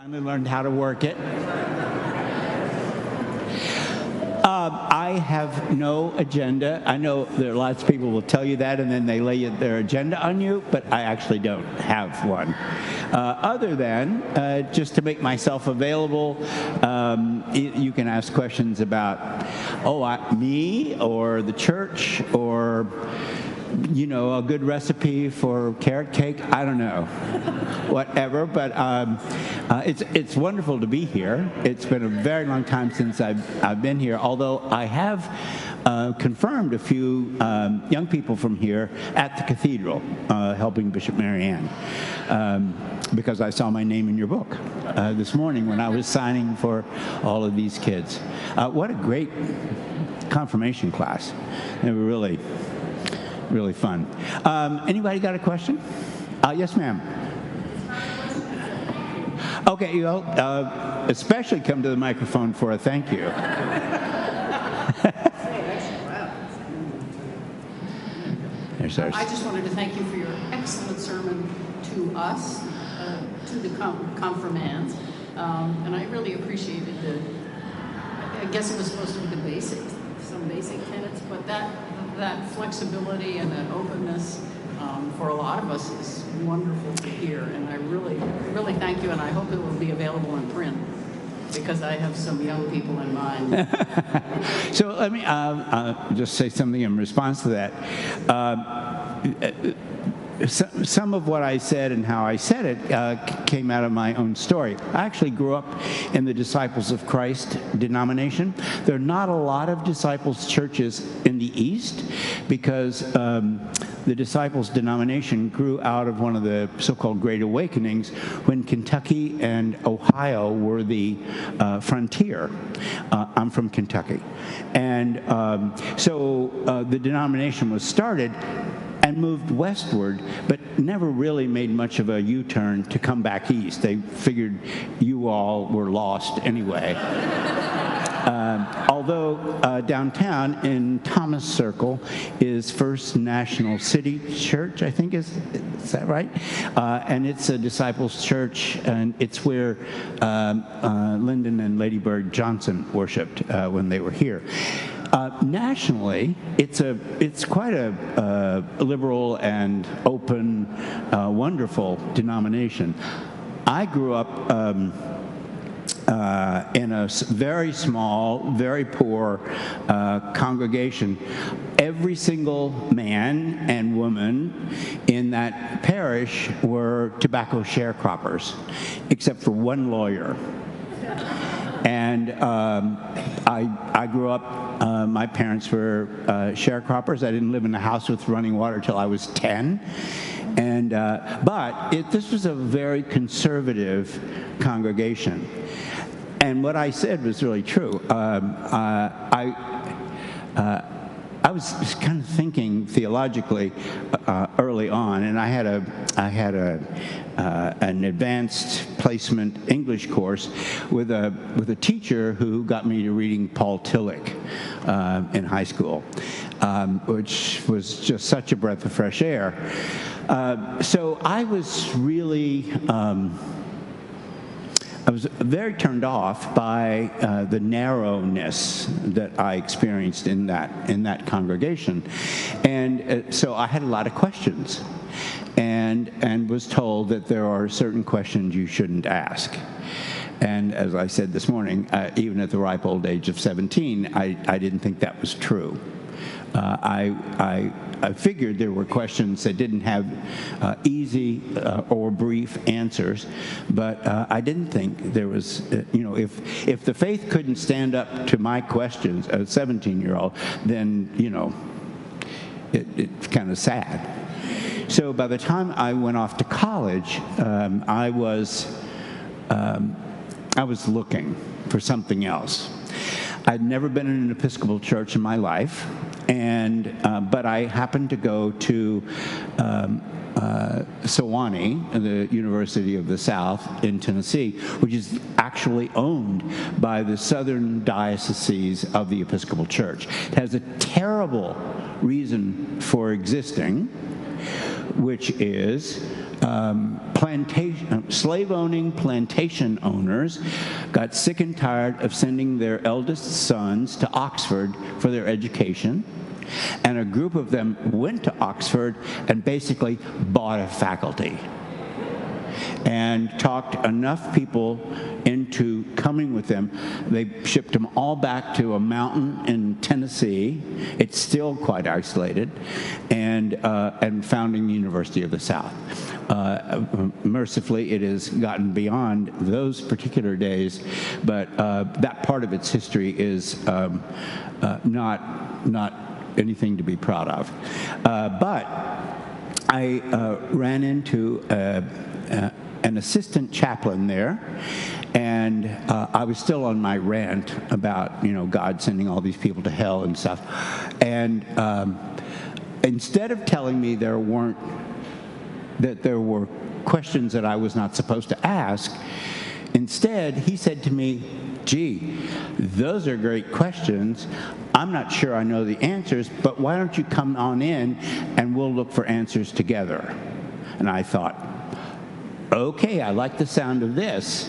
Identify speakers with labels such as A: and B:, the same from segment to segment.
A: Finally learned how to work it. Um, I have no agenda. I know there are lots of people will tell you that, and then they lay their agenda on you, but I actually don't have one. Uh, other than uh, just to make myself available, um, y- you can ask questions about, oh, I, me or the church or you know, a good recipe for carrot cake. I don't know, whatever. But um, uh, it's it's wonderful to be here. It's been a very long time since I've I've been here. Although I have. Uh, confirmed a few um, young people from here at the cathedral, uh, helping Bishop Mariann, um, because I saw my name in your book uh, this morning when I was signing for all of these kids. Uh, what a great confirmation class! They were really really fun. Um, anybody got a question? Uh, yes, ma'am. Okay, you know, uh, especially come to the microphone for a thank you. There's ours.
B: I just wanted to thank you for your excellent sermon to us, uh, to the com- confirmands. Um, and I really appreciated the, I guess it was supposed to be the basics, some basic tenets, but that, that flexibility and that openness um, for a lot of us is wonderful to hear. And I really, really thank you, and I hope it will be available in print because I have some young people in mind.
A: So let me uh, uh, just say something in response to that. Um, some, of what I said and how I said it uh, came out of my own story. I actually grew up in the Disciples of Christ denomination. There are not a lot of disciples churches in the East because um, the Disciples denomination grew out of one of the so-called Great Awakenings when Kentucky and Ohio were the uh, frontier. Uh, I'm from Kentucky. And um, so uh, the denomination was started and moved westward, but never really made much of a U turn to come back east. They figured you all were lost anyway. Um, although uh, downtown in Thomas Circle is First National City Church, I think is is that right? Uh, and it's a disciples' church, and it's where um, uh, Lyndon and Lady Bird Johnson worshipped uh, when they were here. Uh, nationally, it's a it's quite a, uh, liberal and open, uh, wonderful denomination. I grew up. Um, uh, in a very small, very poor uh, congregation. Every single man and woman in that parish were tobacco sharecroppers, except for one lawyer. And um, I, I grew up, uh, my parents were uh, sharecroppers. I didn't live in a house with running water till I was 10. And, uh, but it, this was a very conservative congregation. And what I said was really true. Um, uh, I, uh, was kind of thinking theologically uh, early on, and I had a I had a uh, an advanced placement English course with a with a teacher who got me to reading Paul Tillich uh, in high school, um, which was just such a breath of fresh air. Uh, so I was really. Um, I was very turned off by uh, the narrowness that I experienced in that in that congregation, and uh, so I had a lot of questions, and and was told that there are certain questions you shouldn't ask. And as I said this morning, uh, even at the ripe old age of 17, I, I didn't think that was true. Uh, I, I, I figured there were questions that didn't have uh, easy uh, or brief answers, but uh, I didn't think there was, uh, you know, if, if the faith couldn't stand up to my questions as a 17 year old, then, you know, it, it's kind of sad. So by the time I went off to college, um, I was um, I was looking for something else. I'd never been in an Episcopal church in my life, and uh, but I happened to go to um, uh, Sewanee, the University of the South in Tennessee, which is actually owned by the Southern Dioceses of the Episcopal Church. It has a terrible reason for existing which is um, plantation, slave-owning plantation owners got sick and tired of sending their eldest sons to Oxford for their education, and a group of them went to Oxford and basically bought a faculty and talked enough people into coming with them. They shipped them all back to a mountain in Tennessee. It's still quite isolated, and uh, and founding the University of the South. Uh, mercifully, it has gotten beyond those particular days, but uh, that part of its history is um, uh, not not anything to be proud of. Uh, but I uh, ran into an assistant chaplain there, and uh, I was still on my rant about you know God sending all these people to hell and stuff, and um, instead of telling me there weren't that there were questions that I was not supposed to ask, instead he said to me, "Gee, those are great questions. I'm not sure I know the answers, but why don't you come on in and we'll look for answers together?" And I thought okay, I like the sound of this.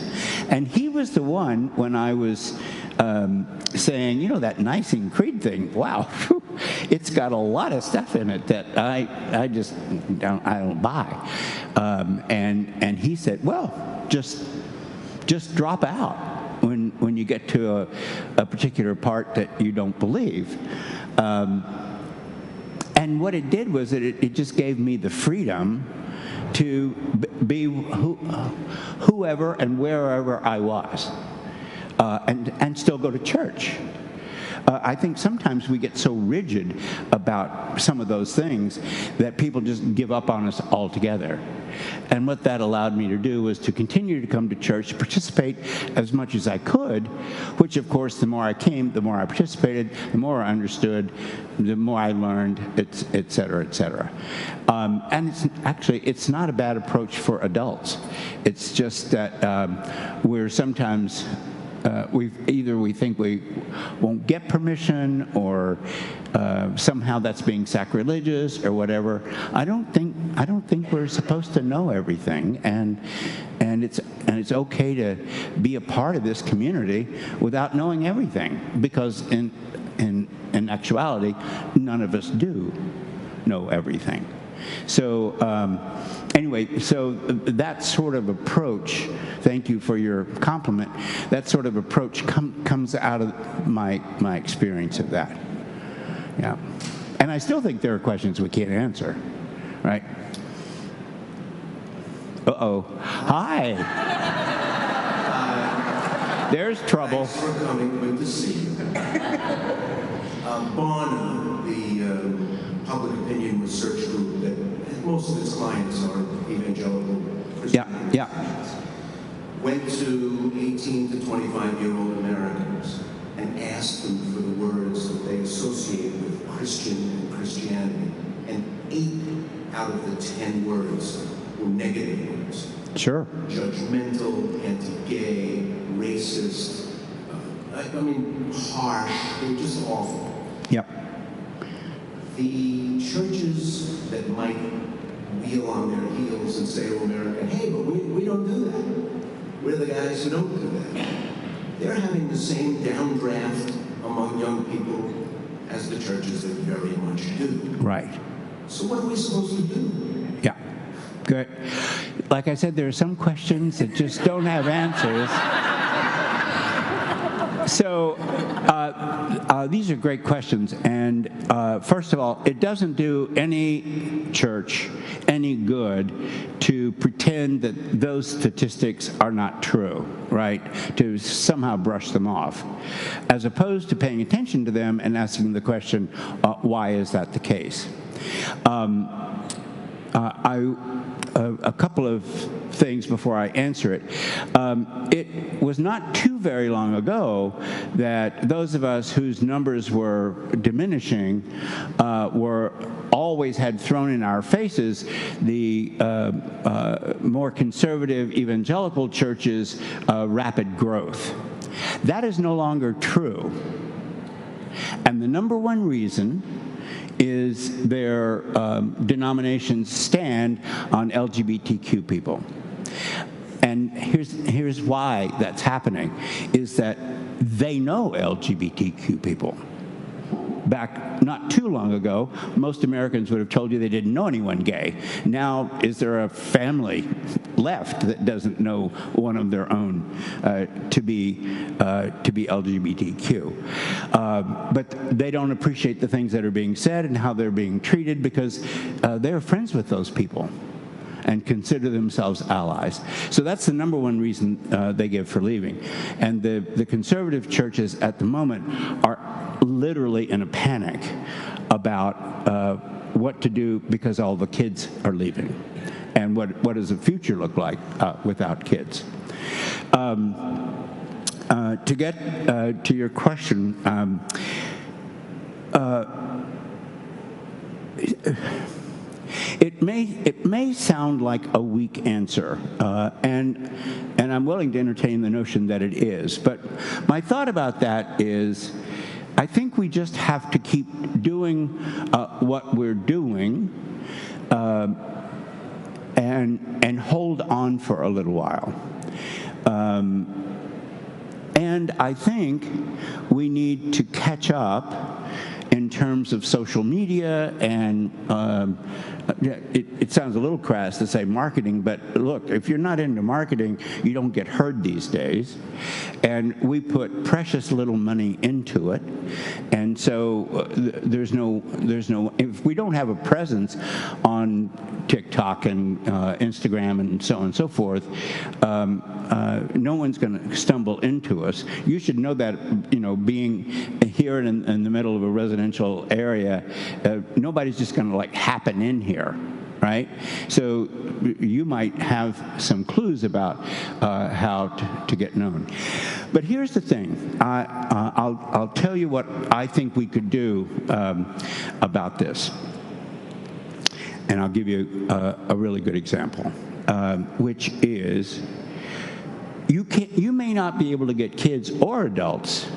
A: And he was the one when I was um, saying, you know, that Nicene Creed thing, wow, it's got a lot of stuff in it that I, I just don't, I don't buy. Um, and, and he said, well, just, just drop out when, when you get to a, a particular part that you don't believe. Um, and what it did was that it, it just gave me the freedom to be who, whoever and wherever I was, uh, and, and still go to church. Uh, I think sometimes we get so rigid about some of those things that people just give up on us altogether. And what that allowed me to do was to continue to come to church, participate as much as I could, which, of course, the more I came, the more I participated, the more I understood, the more I learned, et cetera, et cetera. Um, and it's actually, it's not a bad approach for adults. It's just that um, we're sometimes uh, we either we think we won't get permission or uh, somehow that's being sacrilegious or whatever. I don't think I don't think we're supposed to know everything, and and it's and it's okay to be a part of this community without knowing everything because in in in actuality, none of us do know everything. So um, anyway, so that sort of approach, thank you for your compliment, that sort of approach com comes out of my, my experience of that. Yeah. And I still think there are questions we can't answer, right? Uh-oh. Hi. There's trouble.
C: Thanks for coming. Good to see you. uh, Barna, the uh, public opinion research group that most of his clients are evangelical
A: Yeah,
C: Christians,
A: yeah.
C: went to 18 to 25 year old Americans and asked them for the words that they associate with Christian and Christianity. And eight out of the 10 words were negative words
A: Sure.
C: judgmental, anti-gay, racist. Uh, I, I mean, harsh. They were just awful.
A: Yep.
C: The churches that might wheel on their heels and say to America, "Hey, but we, we don't do that. We're the guys who don't do that." They're having the same downdraft among young people as the churches that very much do.
A: Right.
C: So what are we supposed to do?
A: Yeah. Good. Like I said, there are some questions that just don't have answers. So, uh, uh, these are great questions. And uh, first of all, it doesn't do any church any good to pretend that those statistics are not true, right? To somehow brush them off, as opposed to paying attention to them and asking the question, uh, why is that the case? Um, uh, I, uh, a couple of things before I answer it. Um, it was not too very long ago that those of us whose numbers were diminishing uh, were always had thrown in our faces the uh, uh, more conservative evangelical churches' uh, rapid growth. That is no longer true. And the number one reason is their um, denomination's stand on LGBTQ people. And here's, here's why that's happening, is that they know LGBTQ people. Back not too long ago, most Americans would have told you they didn't know anyone gay. Now, is there a family left that doesn't know one of their own uh, to be uh, to be LGBTQ? Uh, but they don't appreciate the things that are being said and how they're being treated because uh, they're friends with those people and consider themselves allies. So that's the number one reason uh, they give for leaving. And the, the conservative churches at the moment are literally in a panic about uh, what to do because all the kids are leaving. And what, what does the future look like uh, without kids? Um, uh, to get uh, to your question, um, It may, it may sound like a weak answer, uh, and, and I'm willing to entertain the notion that it is. But my thought about that is I think we just have to keep doing uh, what we're doing uh, and, and hold on for a little while. Um, and I think we need to catch up in terms of social media and um, it, it, sounds a little crass to say marketing, but look, if you're not into marketing, you don't get heard these days. And we put precious little money into it, and so uh, there's no, there's no. If we don't have a presence on TikTok and uh, Instagram and so on and so forth, um, uh, no one's going to stumble into us. You should know that, you know, being here in, in the middle of a residential area, uh, nobody's just going to like happen in here right? So you might have some clues about uh, how to, to, get known. But here's the thing I, uh, I'll, I'll tell you what I think we could do um, about this. And I'll give you a, a really good example, um, which is you, can, you may not be able to get kids or adults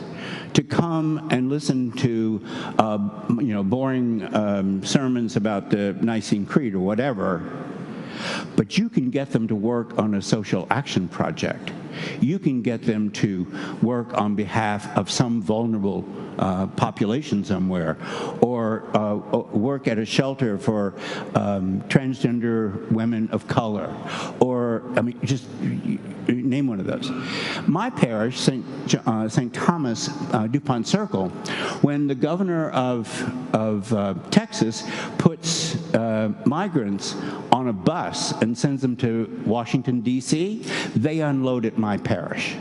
A: to come and listen to, uh, you know, boring um, sermons about the Nicene Creed or whatever, but you can get them to work on a social action project. You can get them to work on behalf of some vulnerable uh, population somewhere, or uh, work at a shelter for um, transgender women of color, or I mean, just name one of those. My parish, St. Uh, St. Thomas uh, DuPont Circle, when the governor of, of uh, Texas puts uh, migrants on a bus and sends them to Washington, D.C., they unload at my parish.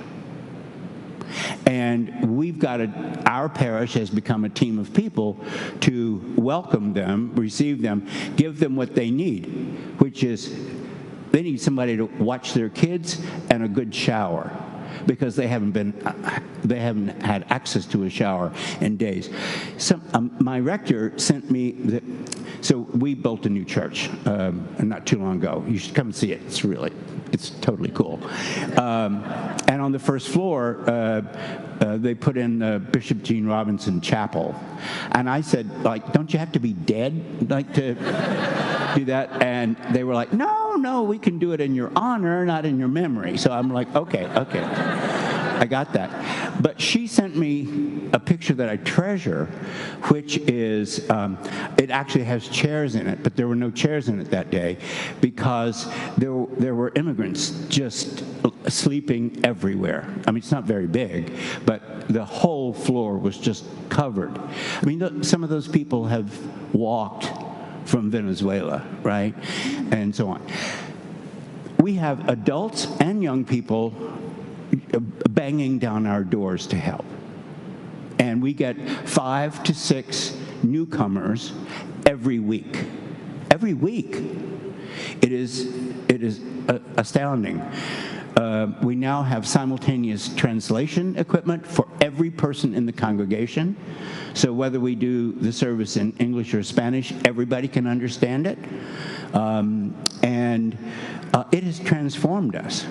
A: And we've got a, our parish has become a team of people to welcome them, receive them, give them what they need, which is they need somebody to watch their kids and a good shower because they haven't been they haven't had access to a shower in days. So um, my rector sent me the, so we built a new church um, not too long ago. You should come and see it. It's really it's totally cool. Um, and on the first floor, uh, uh, they put in uh, Bishop Gene Robinson Chapel, and I said, like, don't you have to be dead like to do that? And they were like, no, no, we can do it in your honor, not in your memory. So I'm like, okay, okay. I got that. But she sent me a picture that I treasure, which is, um, it actually has chairs in it, but there were no chairs in it that day because there, there were immigrants just sleeping everywhere. I mean, it's not very big, but the whole floor was just covered. I mean, some of those people have walked from Venezuela, right? And so on. We have adults and young people banging down our doors to help. And we get five to six newcomers every week. Every week. It is, it is astounding. Uh, we now have simultaneous translation equipment for every person in the congregation. So whether we do the service in English or Spanish, everybody can understand it. Um, and uh, it has transformed us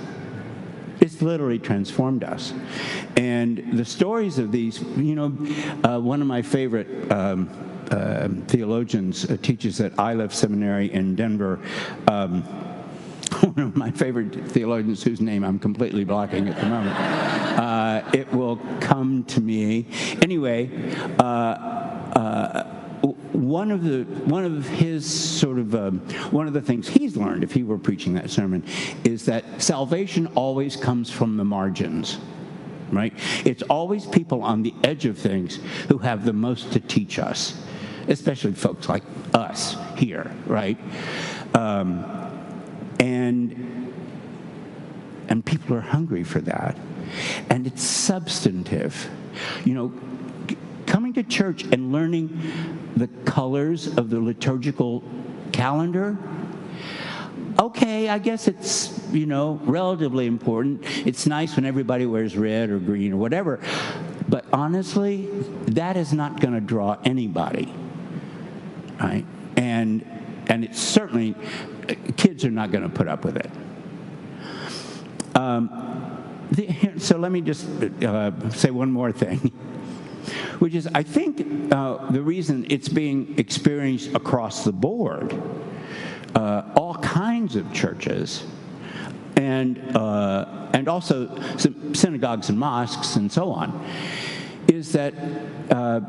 A: It's literally transformed us. And the stories of these, you know, uh, one of my favorite um, uh, theologians uh, teaches at Iliff Seminary in Denver. Um, one of my favorite theologians whose name I'm completely blocking at the moment. Uh, it will come to me. Anyway, uh, uh, one of the one of his sort of um, one of the things he's learned if he were preaching that sermon is that salvation always comes from the margins right it's always people on the edge of things who have the most to teach us especially folks like us here right um, and and people are hungry for that. And it's substantive. You know coming to church and learning the colors of the liturgical calendar okay i guess it's you know relatively important. It's nice when everybody wears red or green or whatever. But honestly that is not going to draw anybody right? And and it's certainly uh, kids are not going to put up with it um, the, so let me just uh, say one more thing which is i think uh, the reason it's being experienced across the board uh, all kinds of churches and uh, and also synagogues and mosques and so on is that uh,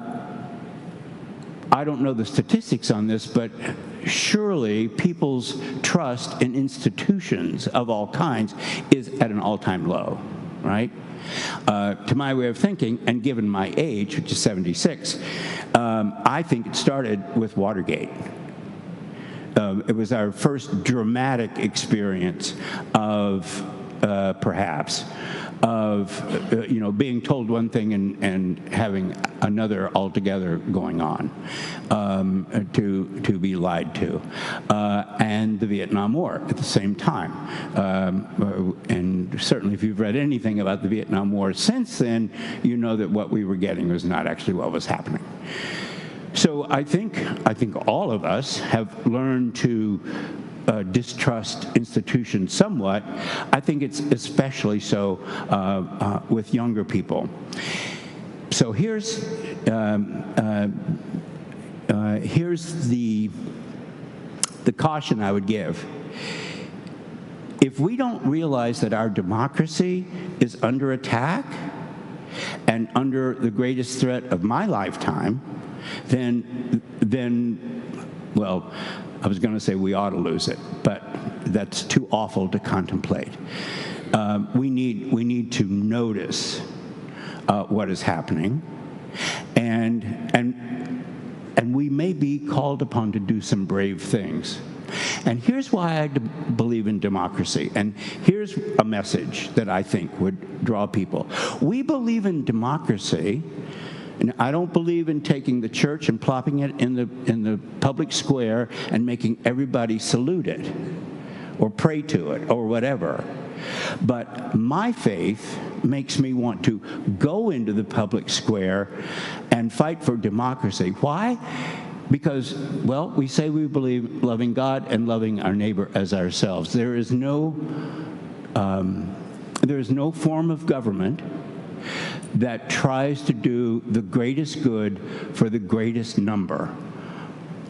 A: I don't know the statistics on this, but surely people's trust in institutions of all kinds is at an all time low, right? Uh, to my way of thinking, and given my age, which is 76, um, I think it started with Watergate. Um, it was our first dramatic experience of uh, perhaps of uh, you know being told one thing and, and having another altogether going on um, to to be lied to uh, and the Vietnam War at the same time. Um, uh, and certainly if you've read anything about the Vietnam War since then you know that what we were getting was not actually what was happening. So I think I think all of us have learned to uh, distrust institutions somewhat. I think it's especially so uh, uh, with younger people. So here's um, uh, uh, here's the the caution I would give. If we don't realize that our democracy is under attack and under the greatest threat of my lifetime, then, then, well, I was going to say we ought to lose it, but that's too awful to contemplate. Um, we need we need to notice uh, what is happening, and and and we may be called upon to do some brave things. And here's why I believe in democracy. And here's a message that I think would draw people. We believe in democracy and I don't believe in taking the church and plopping it in the, in the public square and making everybody salute it or pray to it or whatever. But my faith makes me want to go into the public square and fight for democracy. Why? Because, well, we say we believe loving God and loving our neighbor as ourselves. There is no, um, there is no form of government that tries to do the greatest good for the greatest number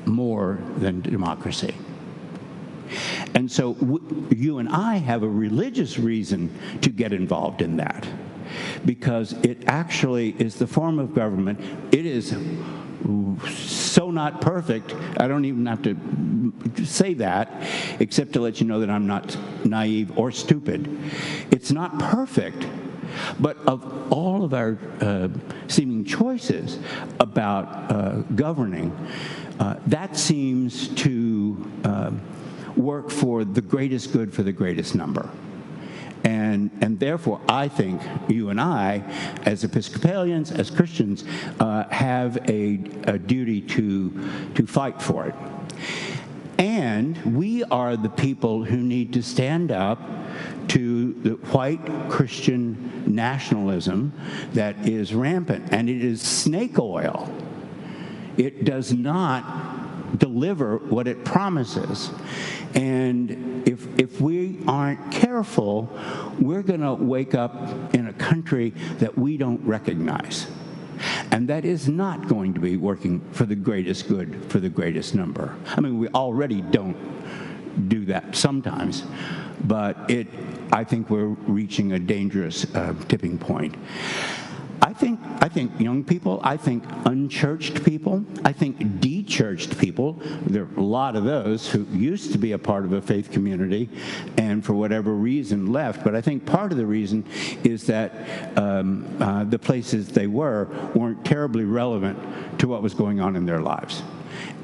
A: more than democracy. And so you and I have a religious reason to get involved in that because it actually is the form of government. It is so not perfect. I don't even have to say that, except to let you know that I'm not naive or stupid. It's not perfect, but of all of our uh, seeming choices about uh, governing, uh, that seems to uh, work for the greatest good for the greatest number. And, and therefore, I think you and I, as Episcopalians, as Christians, uh, have a, a duty to, to fight for it. And we are the people who need to stand up to the white Christian nationalism that is rampant. And it is snake oil. It does not deliver what it promises. And if, if we aren't careful, we're going to wake up in a country that we don't recognize. And that is not going to be working for the greatest good for the greatest number. I mean, we already don't do that sometimes, but it, I think we're reaching a dangerous uh, tipping point. I think, I think young people, I think unchurched people, I think dechurched people, there are a lot of those who used to be a part of a faith community and for whatever reason left, but I think part of the reason is that um, uh, the places they were weren't terribly relevant to what was going on in their lives.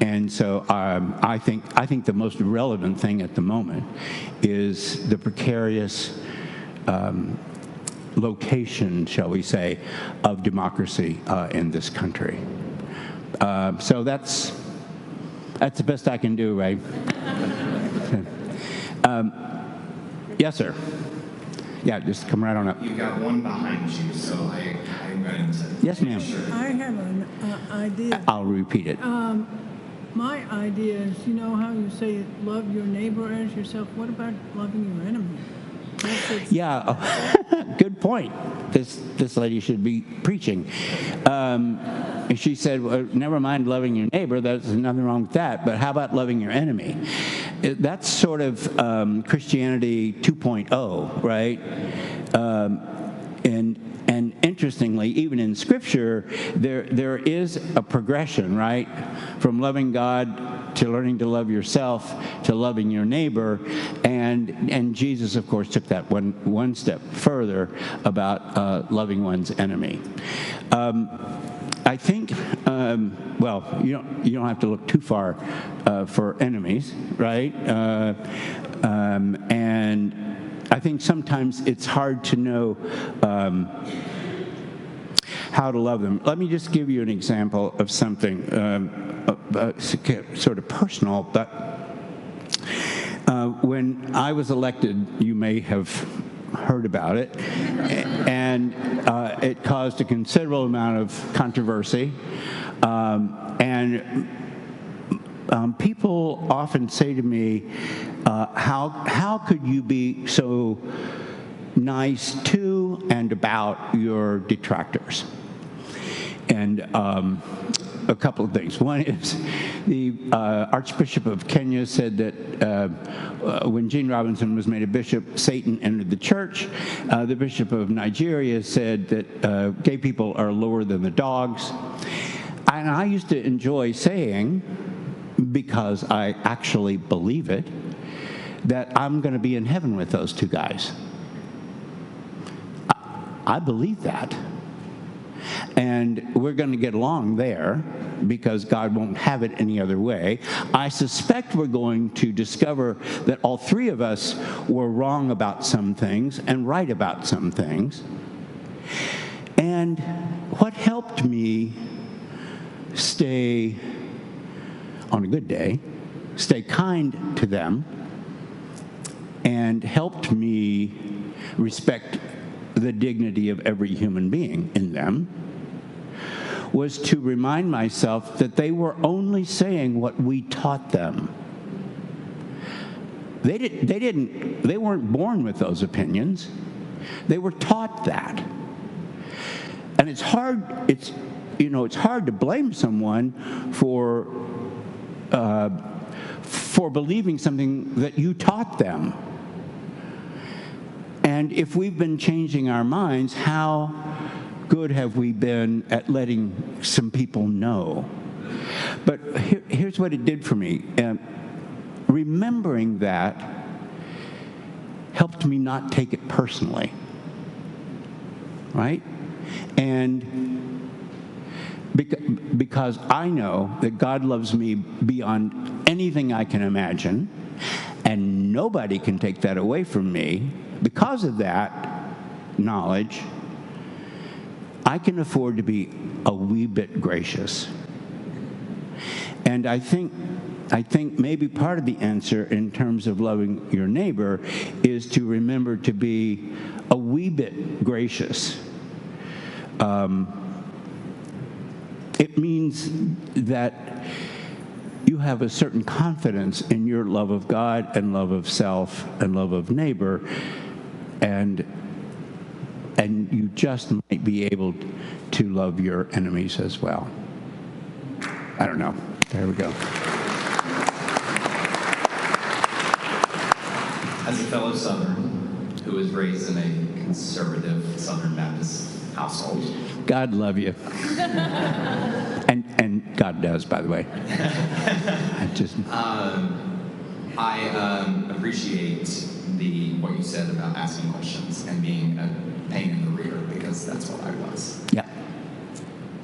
A: And so um, I think I think the most relevant thing at the moment is the precarious um, location, shall we say, of democracy uh, in this country. Uh, so that's that's the best I can do, Ray. um, yes, sir. Yeah, just come right on up.
D: You got one behind you, so I, I'm going to.
A: Yes, ma'am.
E: I have an uh, idea.
A: I'll repeat it.
E: Um, my idea is, you know how you say love your neighbor as yourself? What about loving your enemy?
A: Yeah, good point. This this lady should be preaching. Um, and she said, well, "Never mind loving your neighbor. There's nothing wrong with that. But how about loving your enemy?" It- that's sort of um, Christianity 2.0, right? Um, and and interestingly, even in Scripture, there there is a progression, right, from loving God to learning to love yourself to loving your neighbor, and and Jesus, of course, took that one one step further about uh, loving one's enemy. Um, I think, um, well, you don't, you don't have to look too far uh, for enemies, right? Uh, um, and I think sometimes it's hard to know um, how to love them. Let me just give you an example of something um, uh, uh, sort of personal, but uh, when I was elected, you may have heard about it, and uh, it caused a considerable amount of controversy. Um, and um, people often say to me, uh, how, how could you be so nice to and about your detractors? And um, a couple of things. One is the uh, Archbishop of Kenya said that uh, uh, when Gene Robinson was made a bishop, Satan entered the church. Uh, the Bishop of Nigeria said that uh, gay people are lower than the dogs. And I used to enjoy saying, because I actually believe it, that I'm going to be in heaven with those two guys. I, believe that. And we're going to get along there because God won't have it any other way. I suspect we're going to discover that all three of us were wrong about some things and right about some things. And what helped me stay on a good day, stay kind to them, and helped me respect the dignity of every human being in them was to remind myself that they were only saying what we taught them. They, did, they didn't, they weren't born with those opinions. They were taught that. And it's hard, it's, you know, it's hard to blame someone for, uh, for believing something that you taught them. And if we've been changing our minds, how good have we been at letting some people know? But here, here's what it did for me. Remembering that helped me not take it personally. Right? And because I know that God loves me beyond anything I can imagine, and nobody can take that away from me, because of that knowledge, I can afford to be a wee bit gracious. And I think I think maybe part of the answer in terms of loving your neighbor is to remember to be a wee bit gracious. Um, it means that you have a certain confidence in your love of God and love of self and love of neighbor, and and you just might be able to love your enemies as well. I don't know. There we go.
D: As a fellow Southern who was raised in a conservative Southern Baptist household,
A: God love you. and and God does, by the way. I just
D: I um, appreciate the what you said about asking questions and being a pain in the rear because that's what I was.
A: yeah.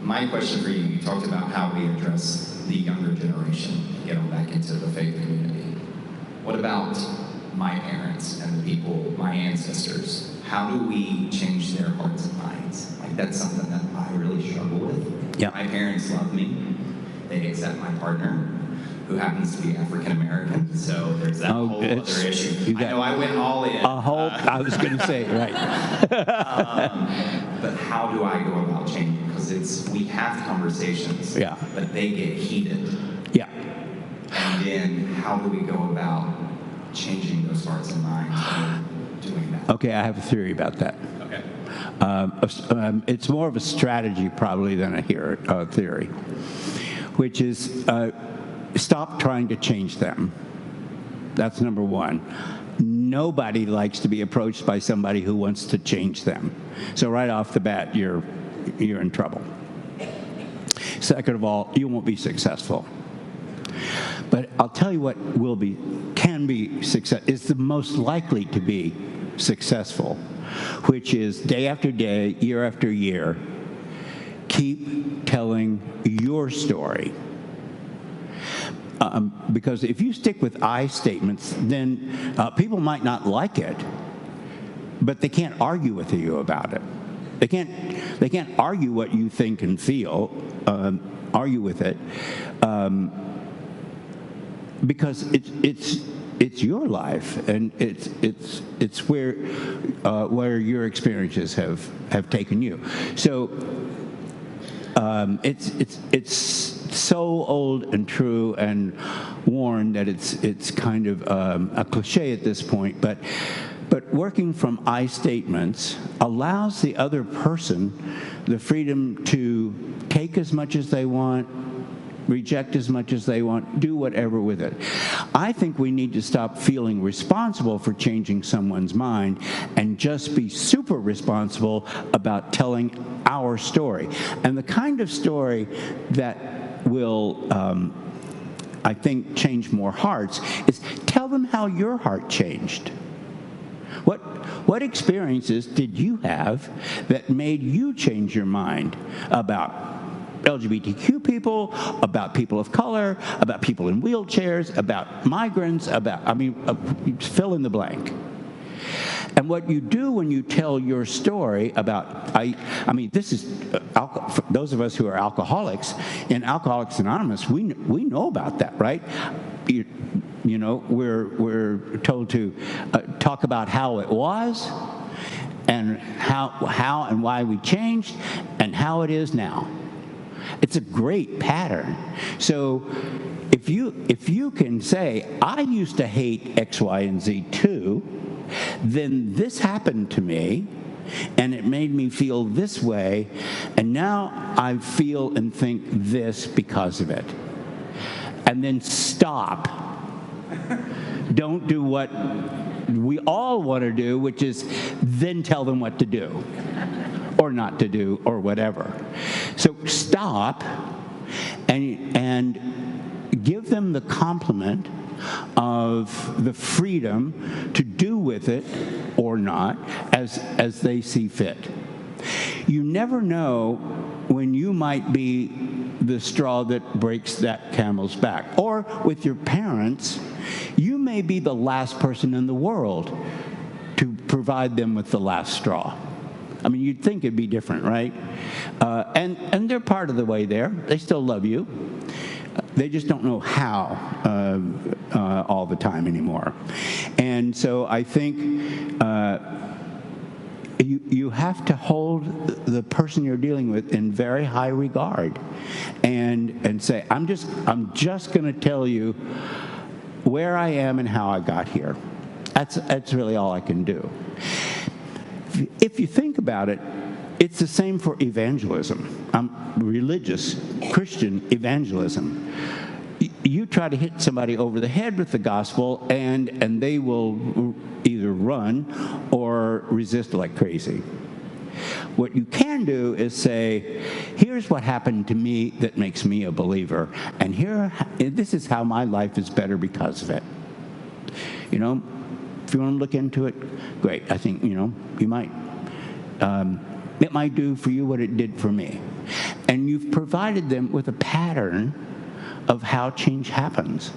D: My question for you, you talked about how we address the younger generation, get them back into the faith community. What about my parents and the people, my ancestors? How do we change their hearts and minds? Like that's something that I really struggle with.
A: Yeah.
D: My parents love me. They accept my partner, who happens to be African American. So there's that
A: Oh,
D: whole other issue. I know I went all in.
A: A whole. I was going to say right.
D: But how do I go about changing? Because it's we have conversations,
A: Yeah.
D: but they get heated.
A: Yeah.
D: And then how do we go about changing those hearts and minds doing that?
A: Okay, I have a theory about that.
D: Okay.
A: Um, um, it's more of a strategy probably than a uh, theory, which is uh, stop trying to change them. That's number one. Nobody likes to be approached by somebody who wants to change them. So right off the bat, you're you're in trouble. Second of all, you won't be successful. But I'll tell you what will be can be success is the most likely to be successful, which is day after day, year after year, keep telling your story. Um, because if you stick with I statements, then uh, people might not like it, but they can't argue with you about it. They can't. They can't argue what you think and feel. Um, argue with it. Um, because it's it's it's your life and it's it's it's where uh, where your experiences have have taken you. So um, it's it's it's so old and true and worn that it's it's kind of um, a cliche at this point, but. But working from I statements allows the other person the freedom to take as much as they want, reject as much as they want, do whatever with it. I think we need to stop feeling responsible for changing someone's mind and just be super responsible about telling our story. And the kind of story that will, um, I think, change more hearts is tell them how your heart changed. What, what experiences did you have that made you change your mind about LGBTQ people, about people of color, about people in wheelchairs, about migrants, about, I mean, uh, fill in the blank. And what you do when you tell your story about, I, I mean, this is, uh, those of us who are alcoholics, in Alcoholics Anonymous, we, we know about that, right? You, you know, we're, we're told to uh, talk about how it was and how, how and why we changed and how it is now. It's a great pattern. So if you if you can say I used to hate X, Y, and Z too, then this happened to me and it made me feel this way and now I feel and think this because of it. And then stop. Don't do what we all want to do, which is then tell them what to do or not to do or whatever. So stop and, and give them the compliment of the freedom to do with it or not as, as they see fit. You never know when you might be the straw that breaks that camel's back. Or with your parents, you may be the last person in the world to provide them with the last straw. I mean, you'd think it'd be different, right? Uh, and, and they're part of the way there. They still love you. They just don't know how uh, uh, all the time anymore. And so I think uh, you, you have to hold the person you're dealing with in very high regard and, and say, I'm just, I'm just going to tell you where I am and how I got here. That's, that's really all I can do. If you think about it, it's the same for evangelism, um, religious, Christian evangelism. You try to hit somebody over the head with the gospel, and, and they will either run or resist like crazy. What you can do is say, here's what happened to me that makes me a believer, and here, this is how my life is better because of it. You know, if you want to look into it, great. I think, you know, you might. Um, it might do for you what it did for me. And you've provided them with a pattern of how change happens,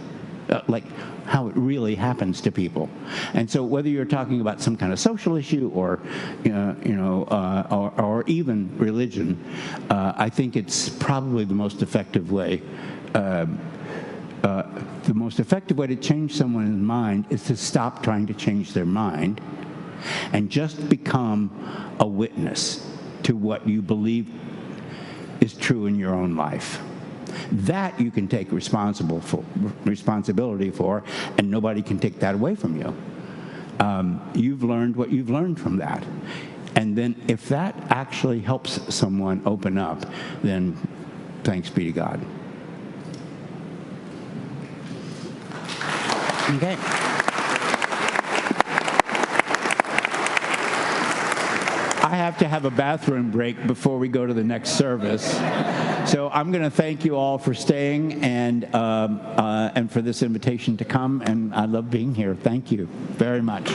A: uh, like how it really happens to people. And so, whether you're talking about some kind of social issue or, you know, uh, or, or even religion, uh, I think it's probably the most effective way. Um, uh, the most effective way to change someone's mind is to stop trying to change their mind and just become a witness to what you believe is true in your own life. That you can take responsible for, responsibility for, and nobody can take that away from you. Um, you've learned what you've learned from that. And then if that actually helps someone open up, then thanks be to God. Okay. Have to have a bathroom break before we go to the next service. So I'm going to thank you all for staying and, um, uh, and for this invitation to come. And I love being here. Thank you very much.